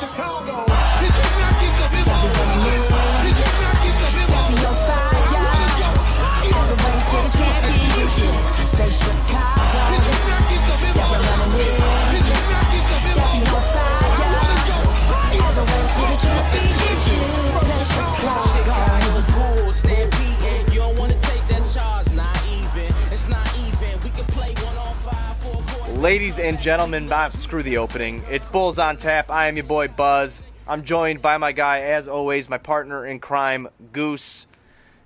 Chicago. Did you not get the memo? Did you not get the memo? fire. All the way to the championship. Say Chicago. Ladies and gentlemen, nah, screw the opening. It's Bulls on Tap. I am your boy Buzz. I'm joined by my guy, as always, my partner in crime, Goose.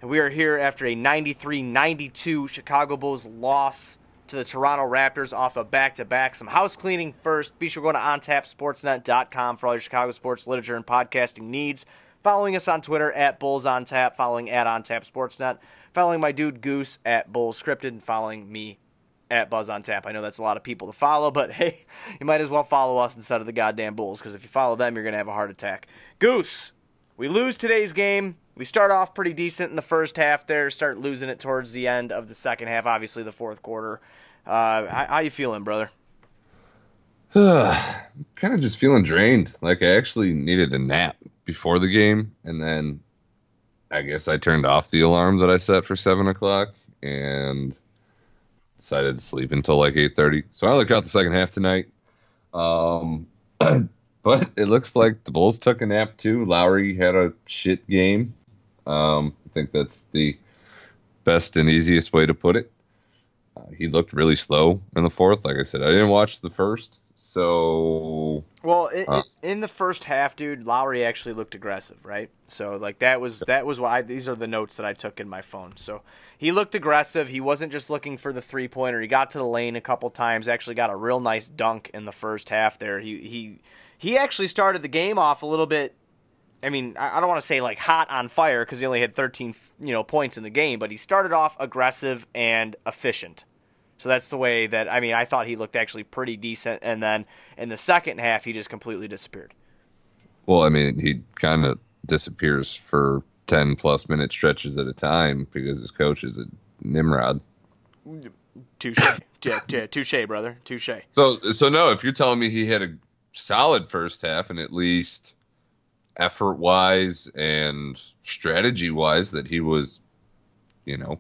And we are here after a 93 92 Chicago Bulls loss to the Toronto Raptors off a back to back. Some house cleaning first. Be sure to go to ontapsportsnet.com for all your Chicago sports literature and podcasting needs. Following us on Twitter at Bulls on Tap, following at OnTap Sportsnet, following my dude Goose at Bulls Scripted, and following me at Buzz on Tap. I know that's a lot of people to follow, but hey, you might as well follow us instead of the goddamn Bulls because if you follow them, you're going to have a heart attack. Goose, we lose today's game. We start off pretty decent in the first half there, start losing it towards the end of the second half, obviously the fourth quarter. Uh, how, how you feeling, brother? kind of just feeling drained. Like I actually needed a nap before the game, and then I guess I turned off the alarm that I set for seven o'clock and decided to sleep until like eight thirty. So I only caught the second half tonight. Um, but it looks like the Bulls took a nap too. Lauri had a shit game. Um, I think that's the best and easiest way to put it. Uh, he looked really slow in the fourth. Like I said, I didn't watch the first, so Well, in, Uh. in the first half, dude, Lauri actually looked aggressive, right? So like that was that was why these are the notes that I took in my phone. So he looked aggressive. He wasn't just looking for the three pointer. He got to the lane a couple times. Actually got a real nice dunk in the first half. There, he he he actually started the game off a little bit. I mean, I I don't want to say like hot on fire because he only had 13 you know points in the game, but he started off aggressive and efficient. So that's the way that I mean I thought he looked actually pretty decent, and then in the second half he just completely disappeared. Well, I mean, he kind of disappears for 10 plus minute stretches at a time because his coach is a Nimrod. Touche, yeah, yeah, touche, brother, touche. So, so no, if you're telling me he had a solid first half and at least effort wise and strategy wise that he was, you know,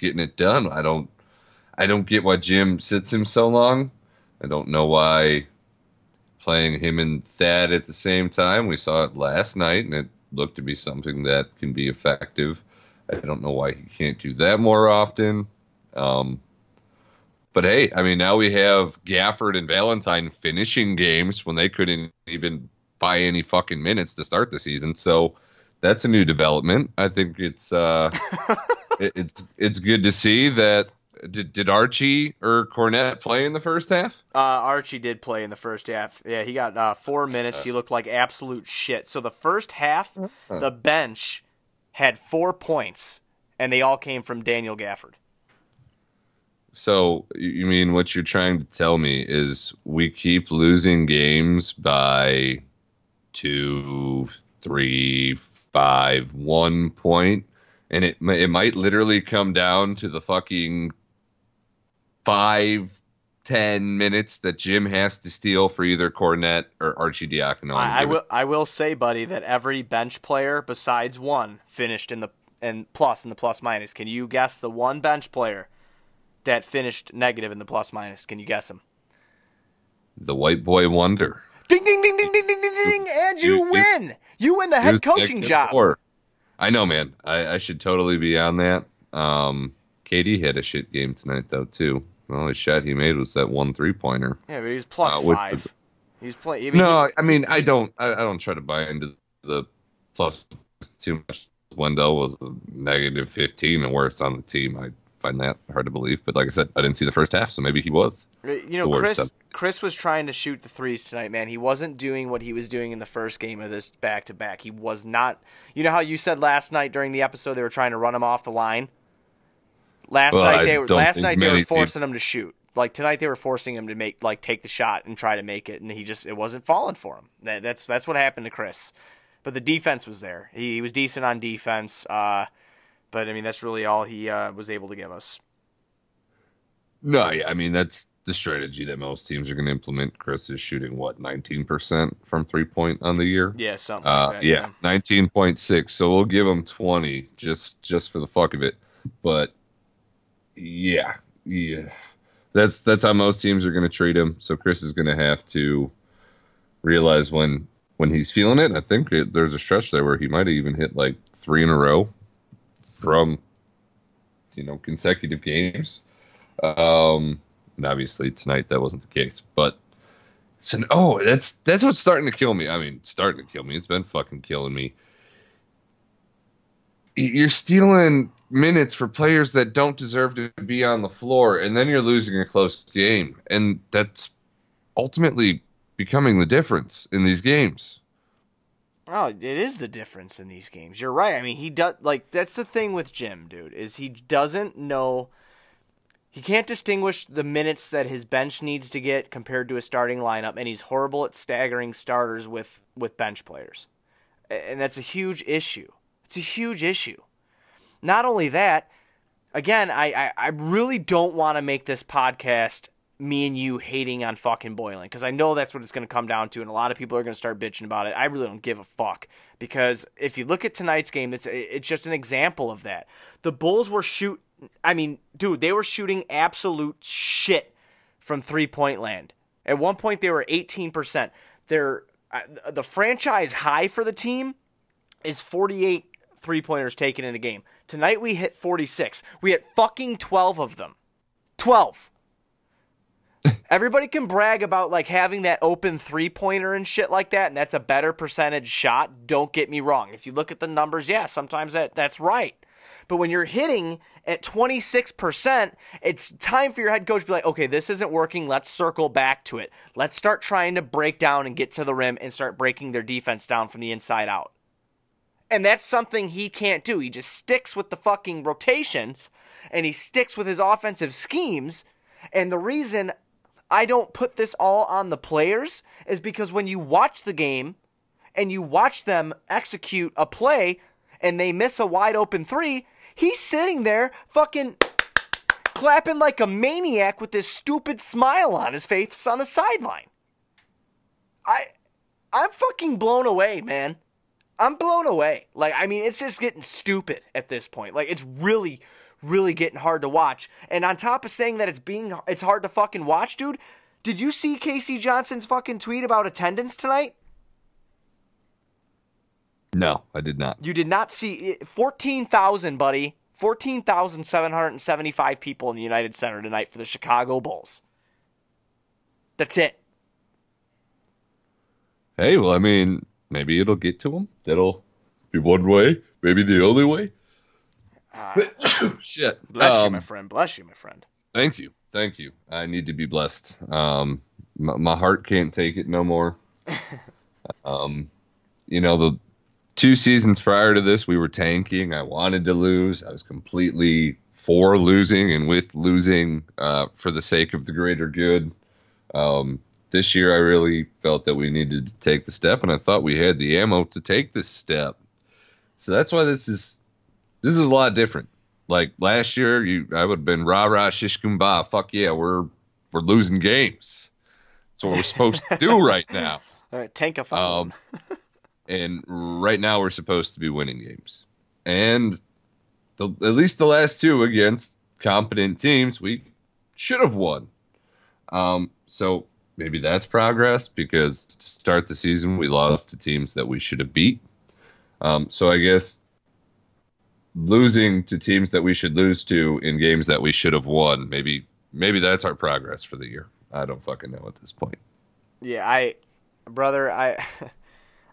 getting it done, I don't, I don't get why Jim sits him so long. I don't know why playing him and Thad at the same time. We saw it last night, and it looked to be something that can be effective. I don't know why he can't do that more often. Um, but hey, I mean, now we have Gafford and Valentine finishing games when they couldn't even buy any fucking minutes to start the season. So that's a new development. I think it's uh, it, it's it's good to see that. Did, did Archie or Kornet play in the first half? Uh, Archie did play in the first half. Yeah, he got uh, four minutes. He looked like absolute shit. So the first half, the bench had four points, and they all came from Daniel Gafford. So you mean what you're trying to tell me is we keep losing games by two, three, five, one point, and it it might literally come down to the fucking five, ten minutes that Jim has to steal for either Kornet or Arcidiacono. I, I will. I will say, buddy, that every bench player besides one finished in the and plus in the plus minus. Can you guess the one bench player that finished negative in the plus minus? Can you guess him? The white boy wonder. Ding ding ding ding ding ding ding ding, and you, win. You win the head coaching job. four. I know, man. I, I should totally be on that. Um, KD had a shit game tonight, though, too. The only shot he made was that one three pointer. Yeah, but he was plus Uh, five. was- He was playing. I mean, No, he- I mean, I don't. I, I don't try to buy into the plus too much. Wendell was a negative 15 and worse on the team. I find that hard to believe. But like I said, I didn't see the first half, so maybe he was. You the know, Kris. Kris was trying to shoot the threes tonight, man. He wasn't doing what he was doing in the first game of this back to back. He was not. You know how you said last night during the episode they were trying to run him off the line. Last Well, night they were. Last night they were teams- forcing him to shoot. Like tonight they were forcing him to make like take the shot and try to make it, and he just it wasn't falling for him. That, that's that's what happened to Kris. But the defense was there. He, he was decent on defense. Uh, but I mean that's really all he uh, was able to give us. No, yeah, I mean that's the strategy that most teams are going to implement. Kris is shooting what 19% from three point on the year. Yeah, something Uh, like that. yeah, nineteen point six. So we'll give him twenty just just for the fuck of it. But yeah, yeah, that's that's how most teams are going to treat him. So Kris is going to have to realize when when he's feeling it. I think it, there's a stretch there where he might have even hit like three in a row from you know consecutive games. Um, and obviously tonight that wasn't the case, but. So oh, that's that's what's starting to kill me. I mean, starting to kill me. It's been fucking killing me. You're stealing minutes for players that don't deserve to be on the floor, and then you're losing a close game, and that's ultimately becoming the difference in these games. Oh, it is the difference in these games. You're right. I mean, he does like that's the thing with Jim, dude, is he doesn't know he can't distinguish the minutes that his bench needs to get compared to a starting lineup, and he's horrible at staggering starters with with bench players. And that's a huge issue. It's a huge issue. Not only that, again, I, I, I really don't want to make this podcast me and you hating on fucking Boylen because I know that's what it's going to come down to, and a lot of people are going to start bitching about it. I really don't give a fuck because if you look at tonight's game, it's it's just an example of that. The Bulls were shoot, I mean, dude, they were shooting absolute shit from three point land. At one point, they were eighteen percent. Their uh, the franchise high for the team is 48 three pointers taken in a game. Tonight we hit 46. We hit fucking 12 of them. 12. Everybody can brag about like having that open three pointer and shit like that, and that's a better percentage shot. Don't get me wrong. If you look at the numbers, yeah, sometimes that, that's right. But when you're hitting at 26%, it's time for your head coach to be like, okay, this isn't working. Let's circle back to it. Let's start trying to break down and get to the rim and start breaking their defense down from the inside out. And that's something he can't do. He just sticks with the fucking rotations and he sticks with his offensive schemes. And the reason I don't put this all on the players is because when you watch the game and you watch them execute a play and they miss a wide open three, he's sitting there fucking clapping like a maniac with this stupid smile on his face on the sideline. I I'm fucking blown away, man. I'm blown away. Like, I mean, it's just getting stupid at this point. Like, it's really, really getting hard to watch. And on top of saying that it's being, it's hard to fucking watch, dude. Did you see KC Johnson's fucking tweet about attendance tonight? No, I did not. You did not see fourteen thousand, buddy. Fourteen thousand seven hundred and seventy-five people in the United Center tonight for the Chicago Bulls. That's it. Hey, well, I mean, maybe it'll get to them. That'll be one way, maybe the only way. Shit. Bless you, Um, my friend. Bless you, my friend. Thank you. Thank you. I need to be blessed. Um, my, my heart can't take it no more. um, you know, the two seasons prior to this, we were tanking. I wanted to lose. I was completely for losing and with losing uh, for the sake of the greater good. Um, this year, I really felt that we needed to take the step, and I thought we had the ammo to take this step. So that's why this is this is a lot different. Like last year, you I would have been rah rah shish kumbah. Fuck yeah, we're we're losing games. That's what we're supposed to do right now. All right, tank a Um, and right now we're supposed to be winning games. And the, at least the last two against competent teams, we should have won. Um, so maybe that's progress because to start the season we lost to teams that we should have beat. Um, so I guess losing to teams that we should lose to in games that we should have won, maybe maybe that's our progress for the year. I don't fucking know at this point. Yeah, I, brother, I,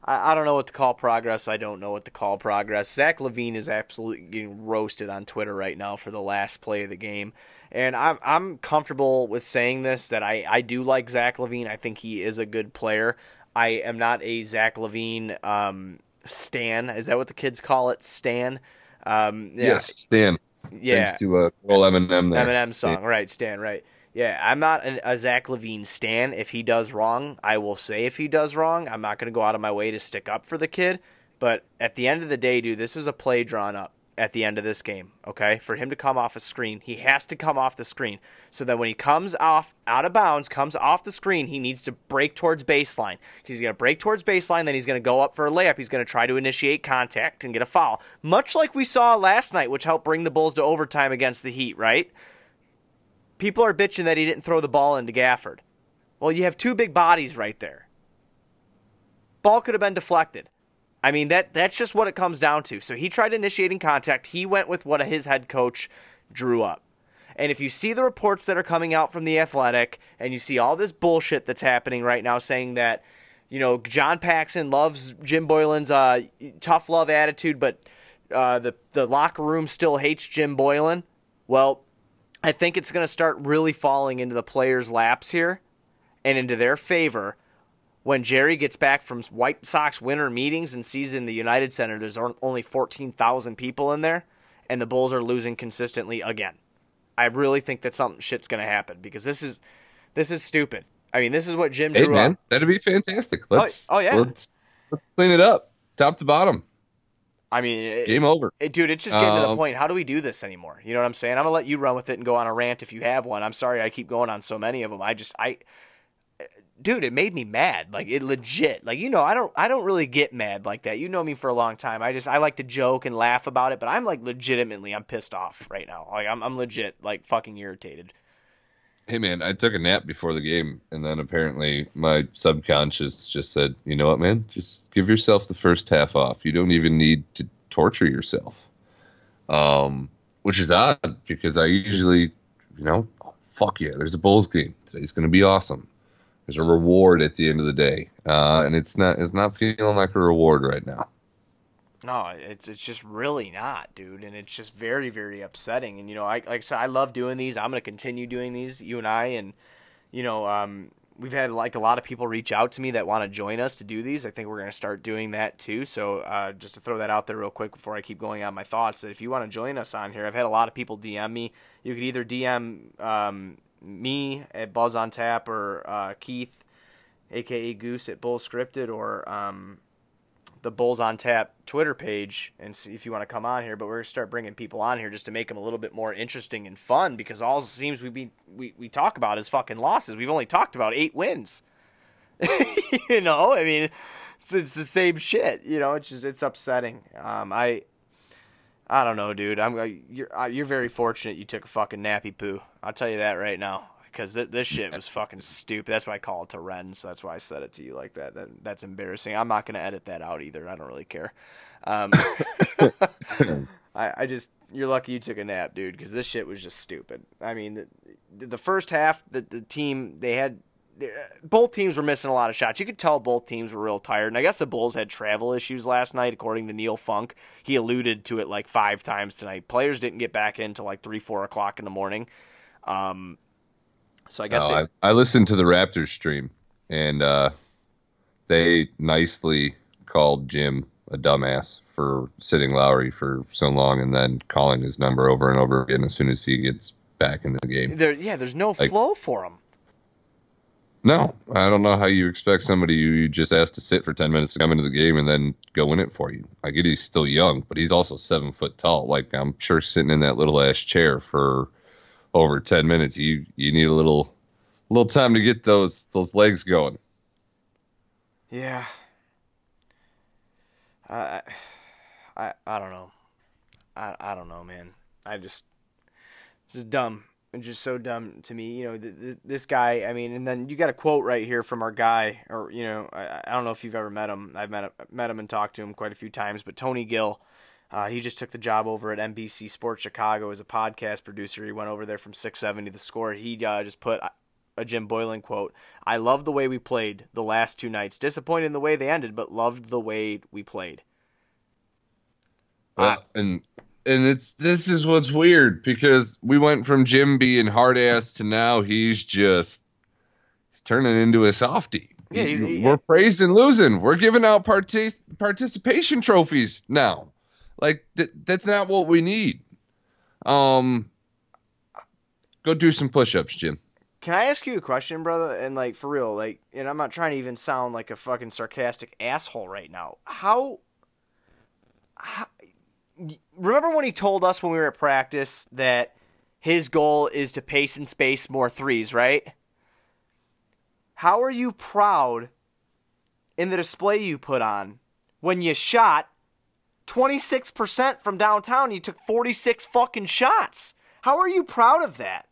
I, don't know what to call progress. I don't know what to call progress. Zach LaVine is absolutely getting roasted on Twitter right now for the last play of the game, and I'm I'm comfortable with saying this that I I do like Zach LaVine. I think he is a good player. I am not a Zach LaVine um stan. Is that what the kids call it? Stan. Um, yeah, Yes, Stan. yeah. Thanks to uh, Roll Eminem there. Eminem song, right? Stan, right? Yeah, I'm not an, a Zach LaVine stan. If he does wrong, I will say if he does wrong. I'm not going to go out of my way to stick up for the kid. But at the end of the day, dude, this was a play drawn up. At the end of this game, okay? For him to come off a screen, he has to come off the screen. So that when he comes off out of bounds, comes off the screen, he needs to break towards baseline. He's going to break towards baseline, then he's going to go up for a layup. He's going to try to initiate contact and get a foul. Much like we saw last night, which helped bring the Bulls to overtime against the Heat, right? People are bitching that he didn't throw the ball into Gafford. Well, you have two big bodies right there. Ball could have been deflected. I mean that that's just what it comes down to. So he tried initiating contact. He went with what his head coach drew up. And if you see the reports that are coming out from the Athletic and you see all this bullshit that's happening right now saying that you know John Paxson loves Jim Boylen's uh, tough love attitude but uh, the the locker room still hates Jim Boylen, well, I think it's going to start really falling into the players' laps here and into their favor when Jerry gets back from White Sox winter meetings and sees in the United Center there's only 14,000 people in there and the Bulls are losing consistently again. I really think that something shit's going to happen because this is this is stupid. I mean, this is what Jim Hey drew man, up. that'd be fantastic. Let's oh, yeah. let's let's clean it up, top to bottom. I mean, it, Game over. it- dude, it's just getting to the Um, point. How do we do this anymore? You know what I'm saying? I'm gonna let you run with it and go on a rant if you have one. I'm sorry, I keep going on so many of them. I just, I, dude, it made me mad. Like it legit. Like you know, I don't, I don't really get mad like that. You know me for a long time. I just, I like to joke and laugh about it, but I'm like legitimately, I'm pissed off right now. Like I'm, I'm legit, like fucking irritated. Hey man, I took a nap before the game, and then apparently my subconscious just said, "You know what, man? Just give yourself the first half off. You don't even need to torture yourself." Um, which is odd because I usually, you know, fuck yeah, there's a Bulls game today's going to be awesome. There's a reward at the end of the day, uh, and it's not it's not feeling like a reward right now. No, it's it's just really not, dude, and it's just very very upsetting. And you know, I like I said, I love doing these. I'm gonna continue doing these. You and I, and you know, um, we've had like a lot of people reach out to me that want to join us to do these. I think we're gonna start doing that too. So uh, just to throw that out there real quick before I keep going on my thoughts, that if you want to join us on here, I've had a lot of people DM me. You could either DM um, me at Buzz on Tap or uh, Keith, aka Goose at Bull Scripted, or um, the Bulls on Tap Twitter page and see if you want to come on here. But we're gonna start bringing people on here just to make them a little bit more interesting and fun because all it seems we be we, we talk about is fucking losses. We've only talked about eight wins. you know, I mean, it's, it's the same shit. You know, it's just it's upsetting. Um, I I don't know, dude. I'm uh, you're uh, you're very fortunate you took a fucking nappy poo. I'll tell you that right now because th- this shit was fucking stupid. That's why I call it to Ren. So that's why I said it to you like that. that that's embarrassing. I'm not gonna edit that out either. I don't really care. Um, I, I just you're lucky you took a nap, dude, because this shit was just stupid. I mean, the, the first half, the the team they had. Both teams were missing a lot of shots. You could tell both teams were real tired. And I guess the Bulls had travel issues last night, according to Neil Funk. He alluded to it like five times tonight. Players didn't get back in until like three, four o'clock in the morning. Um, so I guess No, it- I, I listened to the Raptors stream, and uh, they nicely called Jim a dumbass for sitting Lauri for so long and then calling his number over and over again as soon as he gets back into the game. there, yeah, there's no Like- flow for him. No, I don't know how you expect somebody you just asked to sit for 10 minutes to come into the game and then go in it for you. I get he's still young, but he's also seven foot tall. Like, I'm sure sitting in that little ass chair for over 10 minutes, you, you need a little, little time to get those, those legs going. Yeah. I, I, I don't know. I, I don't know, man. I just, just dumb. It's just so dumb to me. You know, th- th- this guy. I mean, and then you got a quote right here from our guy, or you know, I, I don't know if you've ever met him. I've met met him and talked to him quite a few times. But Tony Gill, uh, he just took the job over at NBC Sports Chicago as a podcast producer. He went over there from 670 The Score. He uh, just put a Jim Boylen quote. I love the way we played the last two nights. Disappointed in the way they ended, but loved the way we played. Uh, and and it's this is what's weird because we went from Jim being hard ass to now he's just he's turning into a softie. Yeah, he's- he- we're praising losing. We're giving out partic- participation trophies now. Like th- that's not what we need. Um, go do some push-ups, Jim. Can I ask you a question, brother? And like for real, like, and I'm not trying to even sound like a fucking sarcastic asshole right now. How, how remember when he told us when we were at practice that his goal is to pace and space more threes, right? How are you proud in the display you put on when you shot 26% from downtown? You took 46 fucking shots. How are you proud of that?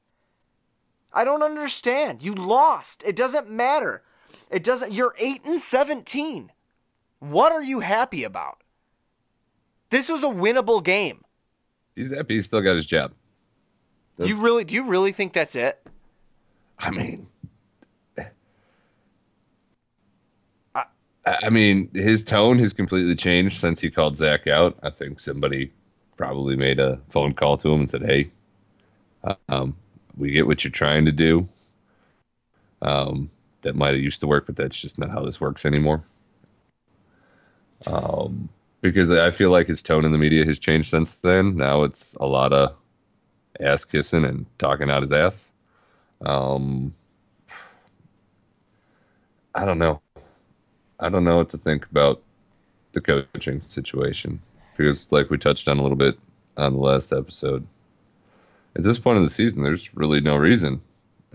I don't understand. You lost. It doesn't matter. It doesn't. You're 8 and 17. What are you happy about? This was a winnable game. He's happy. He's still got his job. Do you really do you really think that's it? I mean, I, I mean, his tone has completely changed since he called Zach out. I think somebody probably made a phone call to him and said, "Hey, um, we get what you're trying to do. Um, that might have used to work, but that's just not how this works anymore." Um, because I feel like his tone in the media has changed since then. Now it's a lot of ass kissing and talking out his ass. Um, I don't know. I don't know what to think about the coaching situation because, like we touched on a little bit on the last episode, at this point of the season, there's really no reason.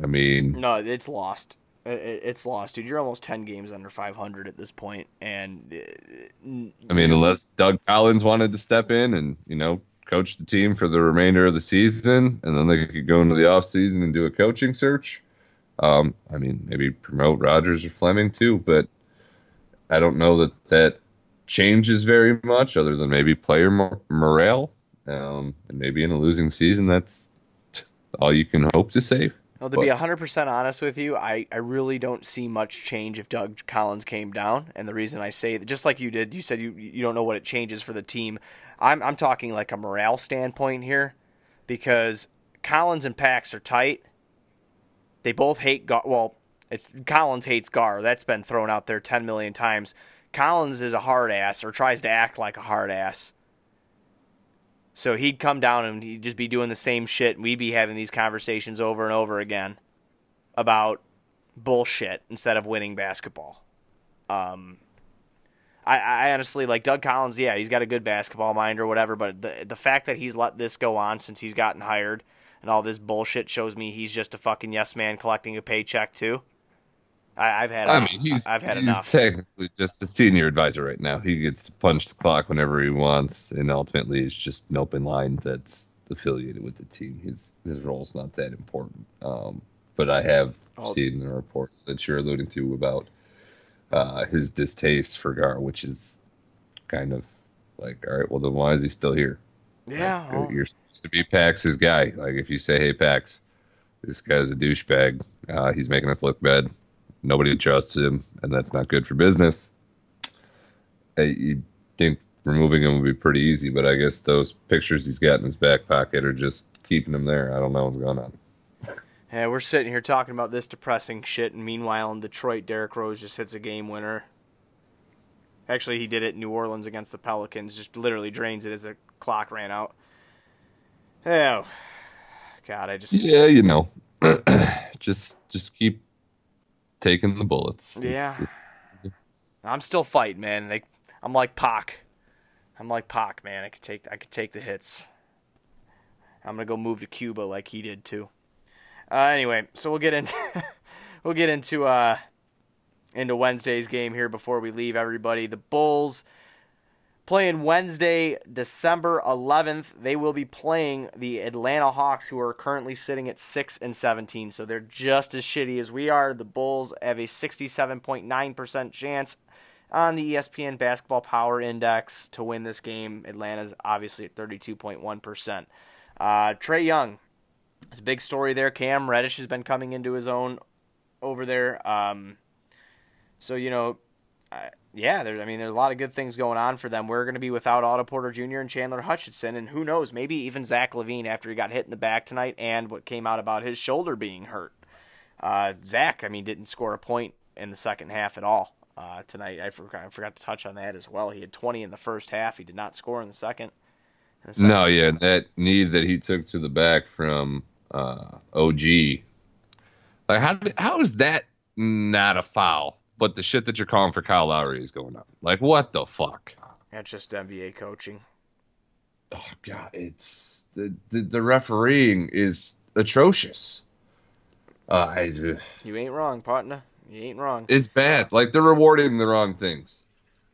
I mean, No, it's lost. It's lost, dude. You're almost 10 games under 500 at this point, and uh, I mean, unless Doug Collins wanted to step in and you know coach the team for the remainder of the season, and then they could go into the off season and do a coaching search. Um, I mean, maybe promote Rogers or Fleming too, but I don't know that that changes very much, other than maybe player mor- morale. Um, and maybe in a losing season, that's all you can hope to save. Well, to be But- 100% honest with you, I, I really don't see much change if Doug Collins came down. And the reason I say that, just like you did, you said you, you don't know what it changes for the team. I'm, I'm talking like a morale standpoint here because Collins and Pax are tight. They both hate Gar. Well, it's Collins hates Gar. That's been thrown out there 10 million times. Collins is a hard ass or tries to act like a hard ass. So he'd come down and he'd just be doing the same shit, and we'd be having these conversations over and over again about bullshit instead of winning basketball. Um, I, I honestly like Doug Collins. Yeah, he's got a good basketball mind or whatever, but the the fact that he's let this go on since he's gotten hired and all this bullshit shows me he's just a fucking yes man collecting a paycheck too. I, I've had. I mean, he's I've had he's enough. technically just the senior advisor right now. He gets to punch the clock whenever he wants, and ultimately, it's just an open line that's affiliated with the team. His his role's not that important. Um, but I have Oh. seen the reports that you're alluding to about uh, his distaste for Gar, which is kind of like, all right, well then why is he still here? yeah. Like, well, you're supposed to be Pax's guy. Like if you say, "Hey, Pax, this guy's a douchebag. Uh, he's making us look bad. Nobody trusts him, and that's not good for business." I, you think removing him would be pretty easy, but I guess those pictures he's got in his back pocket are just keeping him there. I don't know what's going on. Yeah, we're sitting here talking about this depressing shit, and meanwhile in Detroit, Derrick Rose just hits a game winner. Actually, he did it in New Orleans against the Pelicans. Just literally drains it as the clock ran out. Oh, God, I just Yeah, you know, just just keep taking the bullets. It's- Yeah. it's- I'm still fighting, man. Like I'm like Pac. I'm like Pac, man. I could take I could take the hits. I'm gonna go move to Cuba like he did too. Uh, anyway, so we'll get into we'll get into uh into Wednesday's game here before we leave everybody. The Bulls playing Wednesday, December 11th. They will be playing the Atlanta Hawks, who are currently sitting at 6 and 17. So they're just as shitty as we are. The Bulls have a 67.9% chance on the ESPN Basketball Power Index to win this game. Atlanta's obviously at 32.1%. Uh, Trae Young, it's a big story there. Cam Reddish has been coming into his own over there. Um, so, you know, I, yeah, there's I mean there's a lot of good things going on for them. We're going to be without Otto Porter Jr. and Chandler Hutchison, and who knows, maybe even Zach LaVine after he got hit in the back tonight and what came out about his shoulder being hurt. Uh, Zach, I mean, didn't score a point in the second half at all uh, tonight. I forgot, I forgot to touch on that as well. He had 20 in the first half. He did not score in the second. In the second- No, yeah, that knee that he took to the back from uh, OG. Like, how how is that not a foul? But the shit that you're calling for Kyle Lowry is going on. Like, what the fuck? That's just NBA coaching. oh god, it's the the, the refereing is atrocious. Uh, I, You ain't wrong, partner. You ain't wrong. it's bad. Like they're rewarding the wrong things.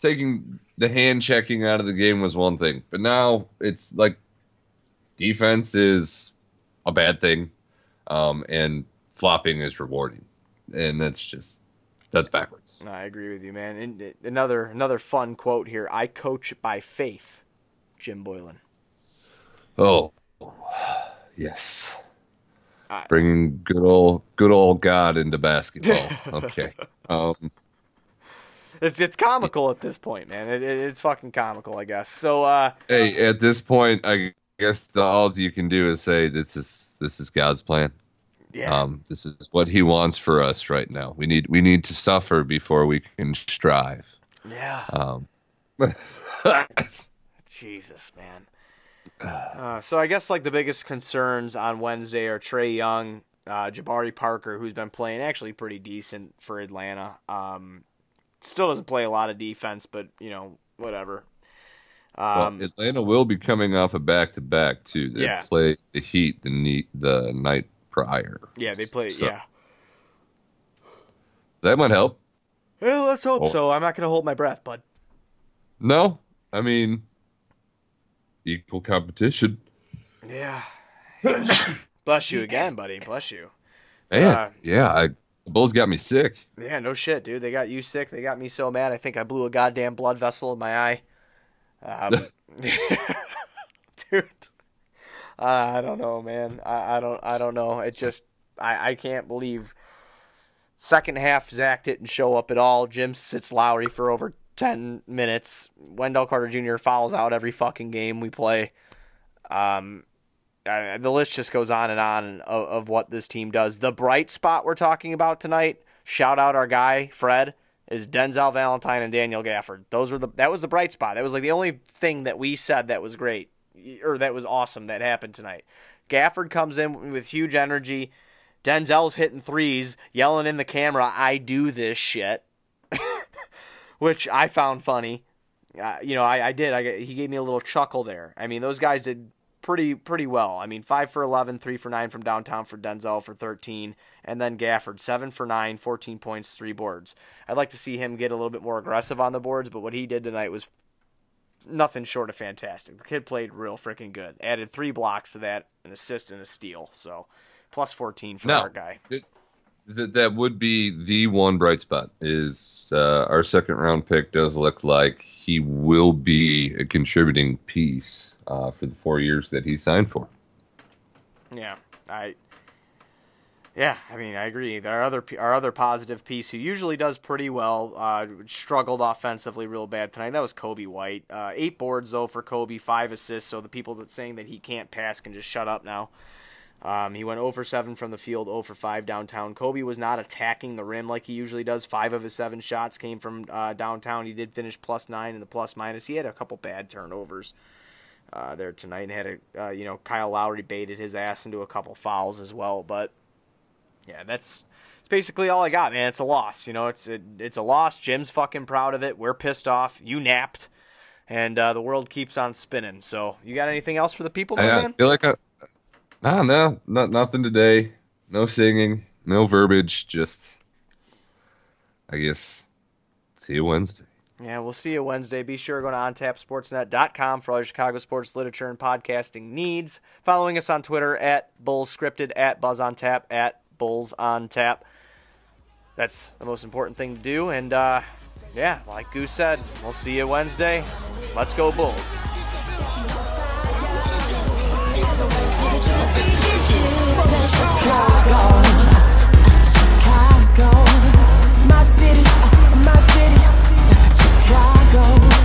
Taking the hand checking out of the game was one thing, but now it's like defense is a bad thing, um, and flopping is rewarding, and that's just that's backwards. I agree with you, man. And uh, another another fun quote here. I coach by faith, Jim Boylen. Oh, yes. I- Bringing good old good old God into basketball. Okay. Um, It's it's comical at this point, man. It, it, it's fucking comical, I guess. So, uh, hey, at this point, I guess the all you can do is say this is this is God's plan. Yeah, Um, this is what He wants for us right now. We need we need to suffer before we can strive. yeah. Um, Jesus, man. Uh, so I guess like the biggest concerns on Wednesday are Trae Young, uh, Jabari Parker, who's been playing actually pretty decent for Atlanta. Um, still doesn't play a lot of defense, but you know whatever. well, Um, Atlanta will be coming off a back to back too. They Yeah. play the Heat the neat the night prior. yeah, they play. So- yeah. So that might help. Well, let's hope Oh. so. I'm not gonna hold my breath, bud. No, I mean equal competition. Yeah. Bless you again, buddy. Bless you. Man, Uh, yeah, I, the Bulls got me sick. Yeah, no shit, dude. They got you sick. They got me so mad. I think I blew a goddamn blood vessel in my eye. Um, dude, uh, I don't know, man. I, I don't. I don't know. It just. I. I can't believe. Second half, Zach didn't show up at all. Jim sits Lauri for over ten minutes. Wendell Carter Jr. fouls out every fucking game we play. Um, uh, the list just goes on and on of, of what this team does. The bright spot we're talking about tonight, shout out our guy Fred, is Denzel Valentine and Daniel Gafford. Those were the that was the bright spot. That was like the only thing that we said that was great or that was awesome that happened tonight. Gafford comes in with huge energy. Denzel's hitting threes, yelling in the camera, "I do this shit," which I found funny. Uh, you know, I, I did. I he gave me a little chuckle there. I mean, those guys did pretty pretty well. I mean, five for 11, three for nine from downtown for Denzel for 13, and then Gafford seven for nine, 14 points, three boards. I'd like to see him get a little bit more aggressive on the boards, but what he did tonight was nothing short of fantastic. The kid played real freaking good. Added three blocks to that, an assist and a steal. So plus 14 for No. our guy. That that would be the one bright spot. Is uh, our second round pick does look like he will be a contributing piece uh, for the four years that he signed for. Yeah, I. Yeah, I mean, I agree. Our other our other positive piece, who usually does pretty well, uh, struggled offensively real bad tonight. That was Coby White. Uh, eight boards though for Coby, five assists. So the people that saying that he can't pass can just shut up now. Um, he went 0 for 7 from the field, 0 for 5 downtown. Coby was not attacking the rim like he usually does. Five of his seven shots came from uh, downtown. He did finish plus nine in the plus minus. He had a couple bad turnovers uh, there tonight and had a uh, you know Kyle Lowry baited his ass into a couple fouls as well. But yeah, that's it's basically all I got, man. It's a loss. You know, it's it, it's a loss. Jim's fucking proud of it. We're pissed off. You napped, and uh, the world keeps on spinning. So you got anything else for the people, I, I man? feel like I, no, no, not nothing today. No singing, no verbiage. Just, I guess, see you Wednesday. Yeah, we'll see you Wednesday. Be sure to go to ontapsportsnet.com for all your Chicago sports literature and podcasting needs. Following us on Twitter at Bulls Scripted, at Buzz on Tap, at Bulls on tap. That's the most important thing to do. And uh, yeah, like Goose said, we'll see you Wednesday. Let's go, Bulls. Chicago, my city, my city, Chicago.